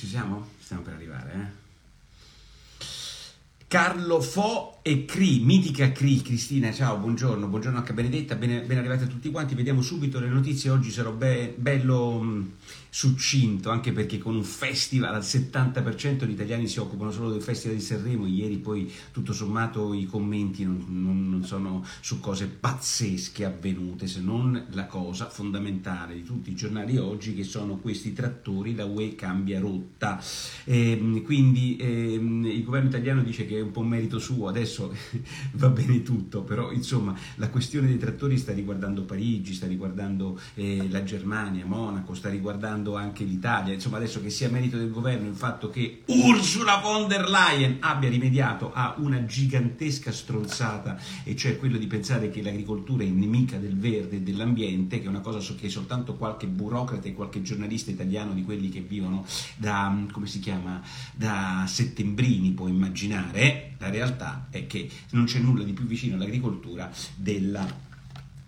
Ci siamo? Stiamo per arrivare, eh? Carlo Fo e Cri, mitica Cri, Cristina, ciao, buongiorno, buongiorno anche a Benedetta, ben, ben arrivati a tutti quanti, vediamo subito le notizie, oggi sarò be- bello mh, succinto, anche perché con un festival al 70% gli italiani si occupano solo del Festival di Sanremo, ieri poi tutto sommato i commenti non, non, non sono su cose pazzesche avvenute, se non la cosa fondamentale di tutti i giornali oggi che sono questi trattori, la UE cambia rotta, e, ehm, quindi e, ehm, il governo italiano dice che un po' merito suo, adesso va bene tutto, però insomma la questione dei trattori sta riguardando Parigi, sta riguardando eh, la Germania, Monaco, sta riguardando riguardando anche l'Italia, insomma adesso che sia merito del governo il fatto che Ursula von der Leyen abbia rimediato a una gigantesca stronzata e cioè quello di pensare che l'agricoltura è nemica del verde e dell'ambiente, che è una cosa che soltanto qualche burocrate e qualche giornalista italiano di quelli che vivono da, come si chiama, da settembrini può immaginare, la realtà è che non c'è nulla di più vicino all'agricoltura della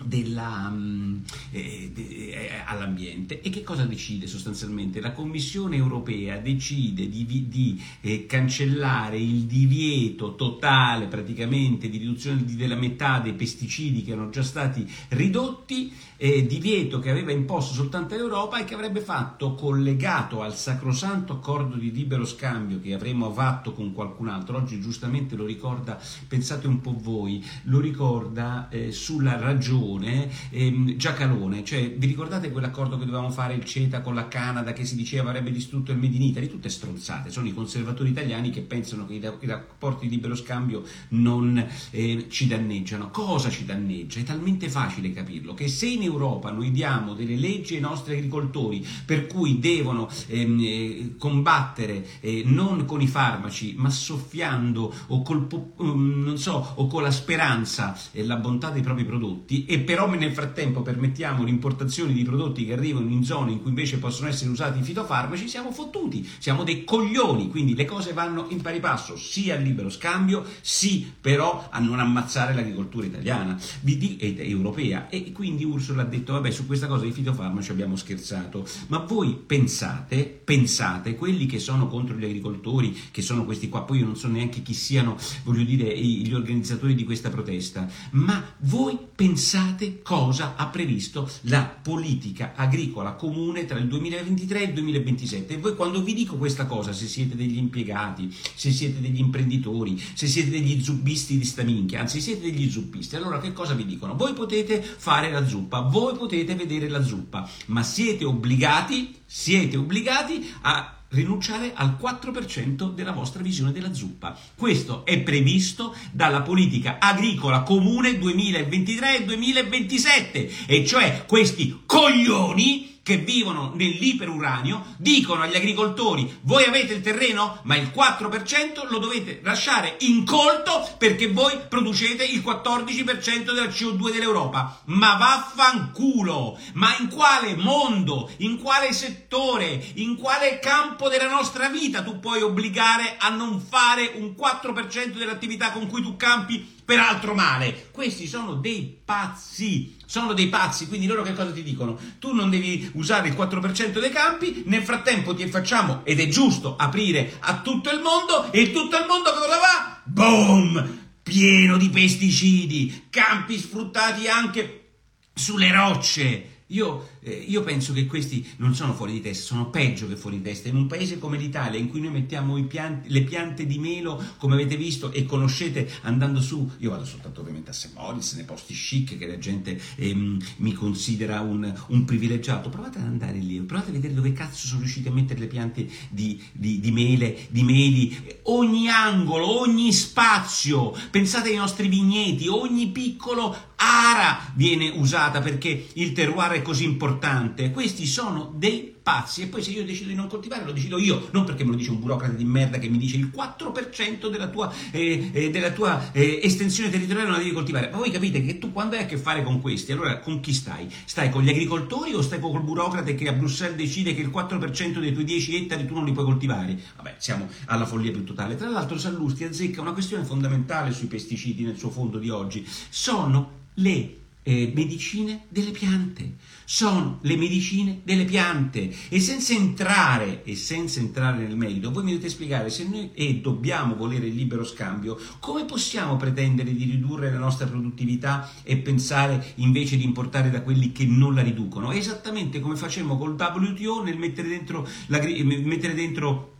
della, um, eh, de, eh, all'ambiente e che cosa decide sostanzialmente? La Commissione europea decide di, di eh, cancellare il divieto totale praticamente di riduzione della metà dei pesticidi che erano già stati ridotti, eh, divieto che aveva imposto soltanto l'Europa e che avrebbe fatto collegato al sacrosanto accordo di libero scambio che avremmo fatto con qualcun altro, oggi giustamente lo ricorda, pensate un po' voi, lo ricorda eh, sulla ragione Giacalone, ehm, Giacalone, cioè vi ricordate quell'accordo che dovevamo fare il CETA con la Canada che si diceva avrebbe distrutto il Made in Italy? Tutte stronzate, sono i conservatori italiani che pensano che i, i rapporti di libero scambio non eh, ci danneggiano. Cosa ci danneggia? È talmente facile capirlo che se in Europa noi diamo delle leggi ai nostri agricoltori per cui devono ehm, eh, combattere eh, non con i farmaci ma soffiando o, col, um, so, o con la speranza e la bontà dei propri prodotti e però nel frattempo permettiamo l'importazione di prodotti che arrivano in zone in cui invece possono essere usati i fitofarmaci, siamo fottuti, siamo dei coglioni, quindi le cose vanno in pari passo, sia al libero scambio, sì però a non ammazzare l'agricoltura italiana ed europea. E quindi Ursula ha detto vabbè su questa cosa dei fitofarmaci abbiamo scherzato, ma voi pensate, pensate, quelli che sono contro gli agricoltori, che sono questi qua, poi io non so neanche chi siano, voglio dire, gli organizzatori di questa protesta, ma voi pensate Pensate cosa ha previsto la politica agricola comune tra il 2023 e il 2027. E voi quando vi dico questa cosa, se siete degli impiegati, se siete degli imprenditori, se siete degli zuppisti di sta minchia, anzi siete degli zuppisti, allora che cosa vi dicono? Voi potete fare la zuppa, voi potete vedere la zuppa, ma siete obbligati, siete obbligati a rinunciare al 4% della vostra visione della zuppa. Questo è previsto dalla politica agricola comune 2023-2027 e cioè questi coglioni che vivono nell'iperuranio dicono agli agricoltori voi avete il terreno? Ma il 4% lo dovete lasciare incolto perché voi producete il 14% della CO2 dell'Europa. Ma vaffanculo! Ma in quale mondo in quale settore in quale campo della nostra vita tu puoi obbligare a non fare un 4% dell'attività con cui tu campi peraltro male. Questi sono dei pazzi, sono dei pazzi, quindi loro che cosa ti dicono? Tu non devi usare il 4% dei campi, nel frattempo ti facciamo, ed è giusto, aprire a tutto il mondo, e tutto il mondo cosa va? Boom! Pieno di pesticidi, campi sfruttati anche sulle rocce, io, eh, io, penso che questi non sono fuori di testa, sono peggio che fuori di testa. In un paese come l'Italia, in cui noi mettiamo pianti, le piante di melo, come avete visto e conoscete andando su, io vado soltanto ovviamente a St. Moritz, nei posti chic che la gente ehm, mi considera un, un, privilegiato. Provate ad andare lì, provate a vedere dove cazzo sono riusciti a mettere le piante di, di, di mele, di meli, ogni angolo, ogni spazio. Pensate ai nostri vigneti, ogni piccolo ara viene usata perché il terroir è così importante. Questi sono dei pazzi e poi se io decido di non coltivare lo decido io, non perché me lo dice un burocrate di merda che mi dice il 4% della tua, eh, eh, della tua eh, estensione territoriale non la devi coltivare. Ma voi capite che tu quando hai a che fare con questi, allora con chi stai? Stai con gli agricoltori o stai col burocrate che a Bruxelles decide che il 4% dei tuoi 10 ettari tu non li puoi coltivare? Vabbè, siamo alla follia più totale. Tra l'altro Sallusti azzecca una questione fondamentale sui pesticidi nel suo fondo di oggi. Sono le eh, medicine delle piante, sono le medicine delle piante e senza entrare e senza entrare nel merito, voi mi dovete spiegare se noi e dobbiamo volere il libero scambio, come possiamo pretendere di ridurre la nostra produttività e pensare invece di importare da quelli che non la riducono? Esattamente come facemmo col WTO nel mettere dentro, la, mettere dentro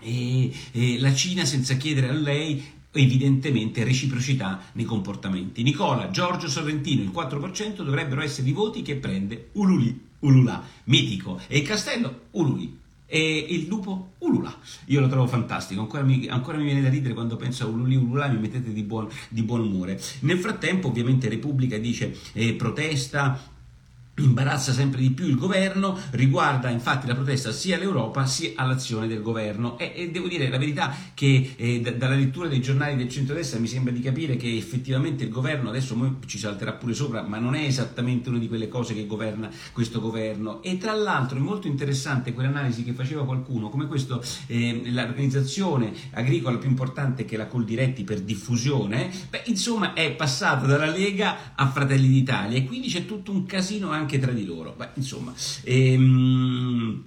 eh, eh, la Cina senza chiedere a lei evidentemente reciprocità nei comportamenti. Nicola, Giorgio Sorrentino, il 4% dovrebbero essere i voti che prende Ululi, Ulula, mitico, e il castello Ululi. E il lupo Ulula, io lo trovo fantastico, ancora mi, ancora mi viene da ridere quando penso a Ululi Ulula, mi mettete di buon, di buon umore. Nel frattempo ovviamente Repubblica dice eh, protesta, imbarazza sempre di più il governo, riguarda infatti la protesta sia all'Europa sia all'azione del governo. E, e devo dire la verità che eh, d- dalla lettura dei giornali del centrodestra mi sembra di capire che effettivamente il governo adesso ci salterà pure sopra ma non è esattamente una di quelle cose che governa questo governo. E tra l'altro è molto interessante quell'analisi che faceva qualcuno come questo eh, l'organizzazione agricola più importante che la Coldiretti per diffusione beh insomma è passata dalla Lega a Fratelli d'Italia. E quindi c'è tutto un casino anche anche tra di loro. Beh, insomma, ehm,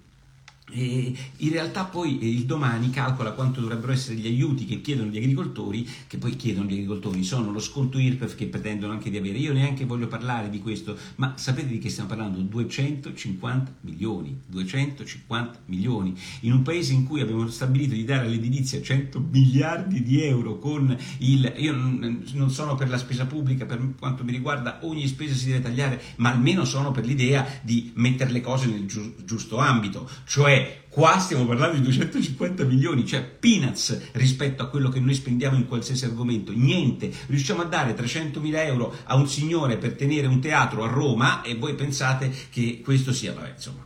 e in realtà poi eh, il domani calcola quanto dovrebbero essere gli aiuti che chiedono gli agricoltori, che poi chiedono gli agricoltori, sono lo sconto IRPEF che pretendono anche di avere. Io neanche voglio parlare di questo, ma sapete di che stiamo parlando? 250 milioni, 250 milioni. In un paese in cui abbiamo stabilito di dare all'edilizia 100 miliardi di euro con il... Io non sono per la spesa pubblica, per quanto mi riguarda ogni spesa si deve tagliare, ma almeno sono per l'idea di mettere le cose nel giusto ambito, cioè qua stiamo parlando di 250 milioni, cioè peanuts rispetto a quello che noi spendiamo in qualsiasi argomento, niente, riusciamo a dare 300 mila euro a un signore per tenere un teatro a Roma e voi pensate che questo sia, vabbè insomma.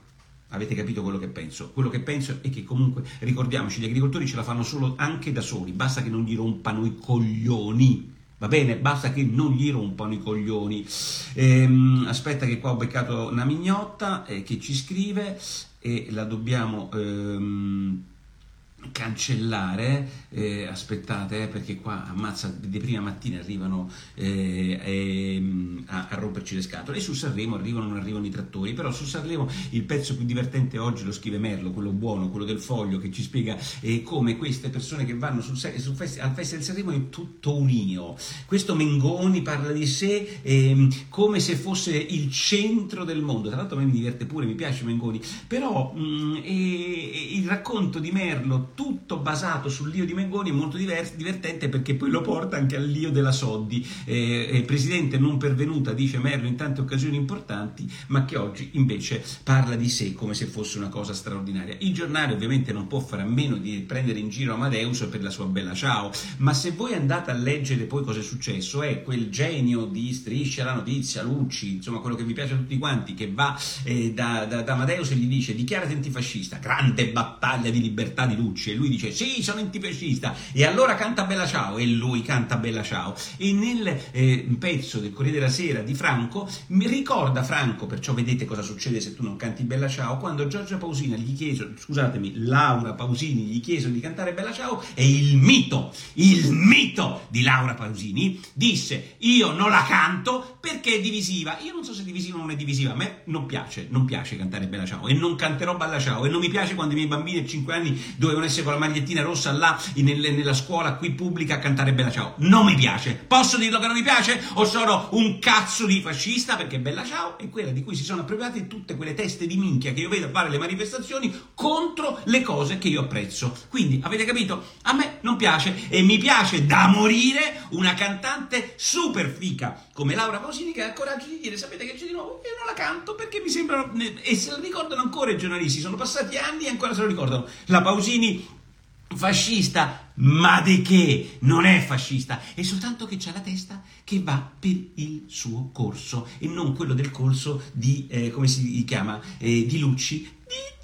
Avete capito quello che penso? Quello che penso è che comunque, ricordiamoci, gli agricoltori ce la fanno solo anche da soli, basta che non gli rompano i coglioni. Va bene, basta che non gli rompano i coglioni. Ehm, aspetta che qua ho beccato una mignotta eh, che ci scrive e la dobbiamo ehm, cancellare, eh, aspettate eh, perché qua ammazza di prima mattina arrivano eh, eh, a, a, romperci le scatole. E su Sanremo arrivano non arrivano i trattori, però su Sanremo il pezzo più divertente oggi lo scrive Merlo, quello buono, quello del foglio che ci spiega eh, come queste persone che vanno sul, sul festi, al Festival di Sanremo è tutto un io. Questo Mengoni parla di sé ehm, come se fosse il centro del mondo, tra l'altro a me mi diverte pure, mi piace Mengoni, però mh, mm, il racconto di Merlo tutto basato sull'io di Mengoni è molto divers- divertente perché poi lo porta anche all'io della Soddi, eh, eh, presidente non pervenuta, dice Merlo in tante occasioni importanti, ma che oggi invece parla di sé come se fosse una cosa straordinaria. Il giornale ovviamente non può fare a meno di prendere in giro Amadeus per la sua bella ciao, ma se voi andate a leggere poi cosa è successo, è quel genio di Striscia la notizia, Lucci, insomma quello che vi piace a tutti quanti, che va eh, da, da, da Amadeus e gli dice dichiarati antifascista, grande battaglia di libertà di Lucci e lui dice sì sono antifascista. E allora canta Bella Ciao e lui canta Bella Ciao. E nel eh, pezzo del Corriere della Sera di Franco mi ricorda Franco perciò vedete cosa succede se tu non canti Bella Ciao quando Giorgia Pausina gli chiese scusatemi Laura Pausini gli chiese di cantare Bella Ciao e il mito il mito di Laura Pausini disse io non la canto perché è divisiva. Io non so se è divisiva o non è divisiva a me non piace non piace cantare Bella Ciao e non canterò Bella Ciao e non mi piace quando i miei bambini a 5 anni dovevano essere con la magliettina rossa là nelle, nella scuola qui pubblica a cantare Bella Ciao. Non mi piace. Posso dirlo che non mi piace? O sono un cazzo di fascista perché Bella Ciao è quella di cui si sono appropriate tutte quelle teste di minchia che io vedo fare le manifestazioni contro le cose che io apprezzo. Quindi, avete capito? A me non piace e mi piace da morire una cantante super fica come Laura Pausini che ha il coraggio di dire sapete che c'è di nuovo? Io non la canto perché mi sembrano e se la ricordano ancora i giornalisti, sono passati anni e ancora se lo ricordano. La Pausini fascista, ma di che? Non è fascista, è soltanto che c'ha la testa che va per il suo corso e non quello del corso di, eh, come si chiama, eh, di Lucci,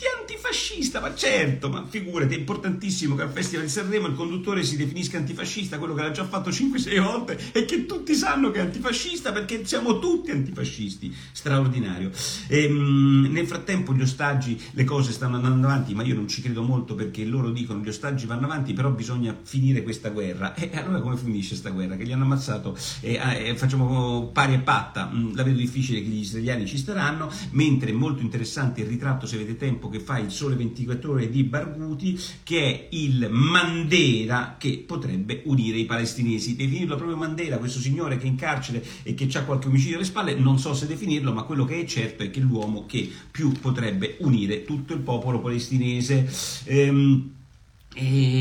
di antifascista, ma certo, ma figurati, è importantissimo che al Festival di Sanremo il conduttore si definisca antifascista, quello che l'ha già fatto 5-6 volte e che tutti sanno che è antifascista perché siamo tutti antifascisti, straordinario. E, ehm, nel frattempo gli ostaggi, le cose stanno andando avanti, ma io non ci credo molto perché loro dicono gli ostaggi vanno avanti, però bisogna finire questa guerra. E allora come finisce questa guerra? Che gli hanno ammazzato e eh, facciamo pari e patta, mm, la vedo difficile che gli israeliani ci staranno, mentre è molto interessante il ritratto, se avete tempo, che fa il Sole 24 Ore di Barghouti, che è il Mandela che potrebbe unire i palestinesi. Definirlo proprio Mandela, questo signore che è in carcere e che ha qualche omicidio alle spalle, non so se definirlo, ma quello che è certo è che l'uomo che più potrebbe unire tutto il popolo palestinese. Ehm, e,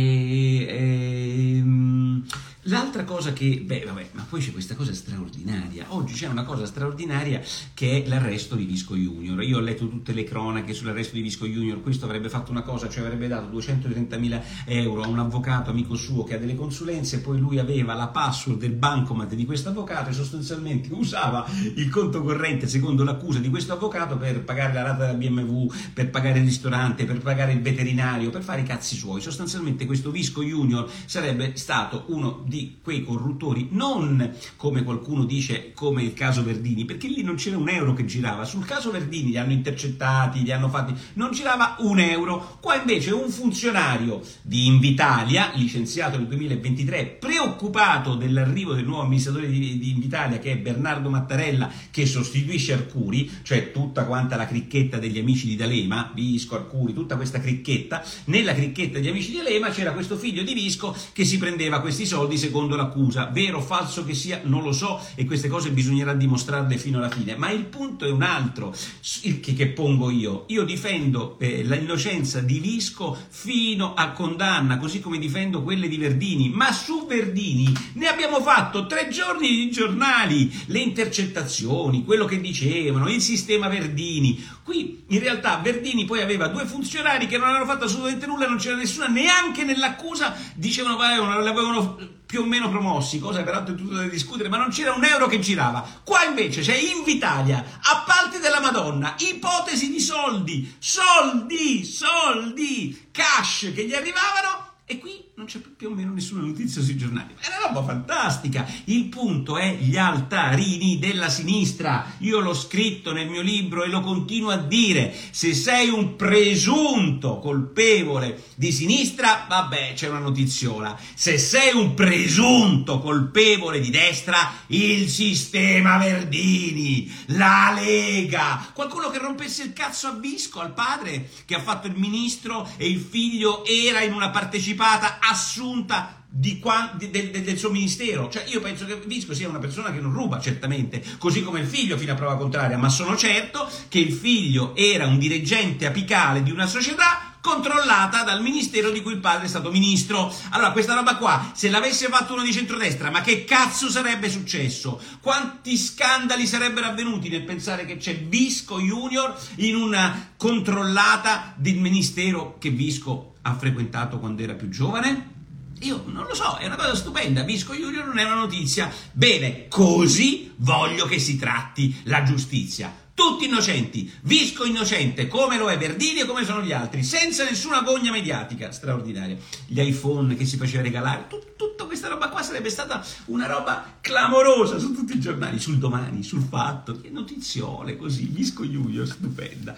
L'altra cosa che, beh, vabbè, ma poi c'è questa cosa straordinaria. Oggi c'è una cosa straordinaria che è l'arresto di Visco Junior. Io ho letto tutte le cronache sull'arresto di Visco Junior. Questo avrebbe fatto una cosa, cioè avrebbe dato 230.000 euro a un avvocato amico suo che ha delle consulenze. Poi lui aveva la password del bancomat di questo avvocato e sostanzialmente usava il conto corrente, secondo l'accusa di questo avvocato, per pagare la rata della BMW, per pagare il ristorante, per pagare il veterinario, per fare i cazzi suoi. Sostanzialmente questo Visco Junior sarebbe stato uno di quei corruttori, non come qualcuno dice come il caso Verdini, perché lì non c'era un euro che girava, sul caso Verdini li hanno intercettati, li hanno fatti, non girava un euro, qua invece un funzionario di Invitalia, licenziato nel 2023, preoccupato dell'arrivo del nuovo amministratore di, di Invitalia che è Bernardo Mattarella, che sostituisce Arcuri, cioè tutta quanta la cricchetta degli amici di D'Alema, Visco, Arcuri, tutta questa cricchetta, nella cricchetta degli amici di D'Alema c'era questo figlio di Visco che si prendeva questi soldi secondo l'accusa. Vero o falso che sia, non lo so e queste cose bisognerà dimostrarle fino alla fine. Ma il punto è un altro che, che pongo io. Io difendo eh, l'innocenza di Visco fino a condanna, così come difendo quelle di Verdini. Ma su Verdini ne abbiamo fatto tre giorni di giornali, le intercettazioni, quello che dicevano, il sistema Verdini. Qui in realtà Verdini poi aveva due funzionari che non hanno fatto assolutamente nulla, non c'era nessuna neanche nell'accusa, dicevano, vabbè, l'avevano più o meno promossi, cosa peraltro è tutto da discutere, ma non c'era un euro che girava. Qua invece c'è Invitalia, appalti della Madonna, ipotesi di soldi, soldi, soldi, cash che gli arrivavano e qui non c'è più o meno nessuna notizia sui giornali. È una roba fantastica. Il punto è gli altarini della sinistra. Io l'ho scritto nel mio libro e lo continuo a dire. Se sei un presunto colpevole di sinistra, vabbè, c'è una notiziola. Se sei un presunto colpevole di destra, il sistema Verdini, la Lega, qualcuno che rompesse il cazzo a Visco, al padre che ha fatto il ministro e il figlio era in una partecipata, assunta di qua, di, de, de, del suo ministero. Cioè, io penso che Visco sia una persona che non ruba, certamente, così come il figlio fino a prova contraria, ma sono certo che il figlio era un dirigente apicale di una società controllata dal ministero di cui il padre è stato ministro. Allora, questa roba qua, se l'avesse fatto uno di centrodestra, ma che cazzo sarebbe successo? Quanti scandali sarebbero avvenuti nel pensare che c'è Visco Junior in una controllata del ministero che Visco ha frequentato quando era più giovane? Io non lo so, è una cosa stupenda. Visco Junior non è una notizia. Bene, così voglio che si tratti la giustizia. Tutti innocenti, Visco innocente, come lo è Verdini e come sono gli altri, senza nessuna gogna mediatica straordinaria. Gli iPhone che si faceva regalare, tut, tutta questa roba qua sarebbe stata una roba clamorosa su tutti i giornali, sul domani, sul fatto, notiziole così, Visco Junior, stupenda.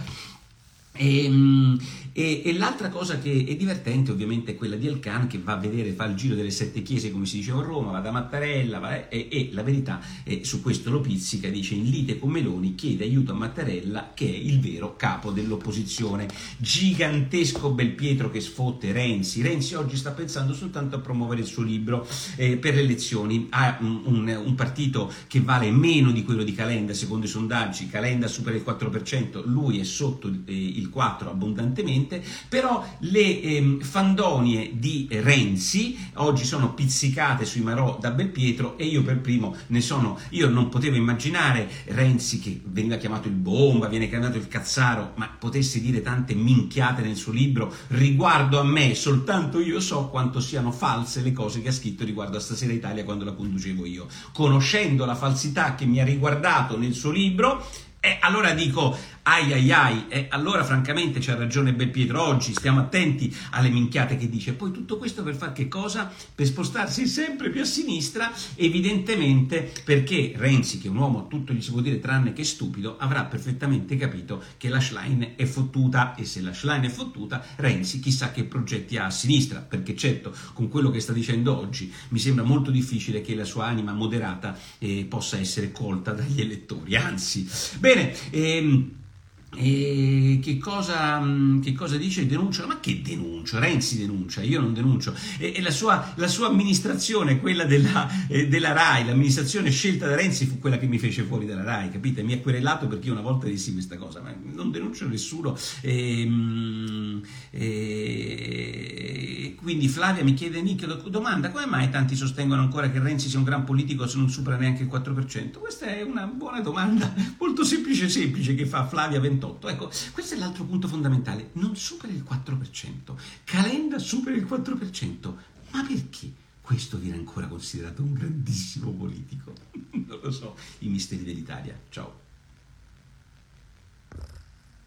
E, ehm, e, e, l'altra cosa che è divertente ovviamente è quella di Elkan che va a vedere, fa il giro delle sette chiese come si diceva a Roma, va da Mattarella va, e, e, la verità è, su questo lo pizzica, dice in lite con Meloni chiede aiuto a Mattarella che è il vero capo dell'opposizione. Gigantesco Belpietro che sfotte Renzi. Renzi oggi sta pensando soltanto a promuovere il suo libro eh, per le elezioni. Ha un, un, un, partito che vale meno di quello di Calenda secondo i sondaggi, Calenda supera il 4%, lui è sotto eh, il 4% abbondantemente però le ehm, fandonie di Renzi oggi sono pizzicate sui Marò da Belpietro e io per primo ne sono, io non potevo immaginare Renzi che veniva chiamato il bomba, viene chiamato il cazzaro, ma potesse dire tante minchiate nel suo libro riguardo a me, soltanto io so quanto siano false le cose che ha scritto riguardo a Stasera Italia quando la conducevo io. Conoscendo la falsità che mi ha riguardato nel suo libro, e allora dico, ai ai ai, e allora francamente c'ha ragione Belpietro oggi, stiamo attenti alle minchiate che dice. Poi tutto questo per fare che cosa? Per spostarsi sempre più a sinistra, evidentemente perché Renzi, che è un uomo tutto gli si può dire tranne che stupido, avrà perfettamente capito che la Schlein è fottuta e se la Schlein è fottuta, Renzi chissà che progetti ha a sinistra, perché certo con quello che sta dicendo oggi mi sembra molto difficile che la sua anima moderata eh, possa essere colta dagli elettori, anzi. Bene, ehm, e che cosa, mm, che cosa dice? Denuncia? Ma che denuncia? Renzi denuncia, io non denuncio. E, e la, sua, la, sua, amministrazione, quella della, eh, della, RAI, l'amministrazione scelta da Renzi fu quella che mi fece fuori dalla RAI, capite? Mi ha querelato perché io una volta dissi questa cosa, ma non denuncio nessuno. E, ehm, e, quindi Flavia mi chiede, Nick, domanda, come mai tanti sostengono ancora che Renzi sia un gran politico se non supera neanche il 4%? Questa è una buona domanda, molto semplice semplice che fa Flavia 28. 28. Ecco, questo è l'altro punto fondamentale. Non supera il 4%. Calenda supera il 4%. Ma perché? Questo viene ancora considerato un grandissimo politico. Non lo so, i misteri dell'Italia. Ciao.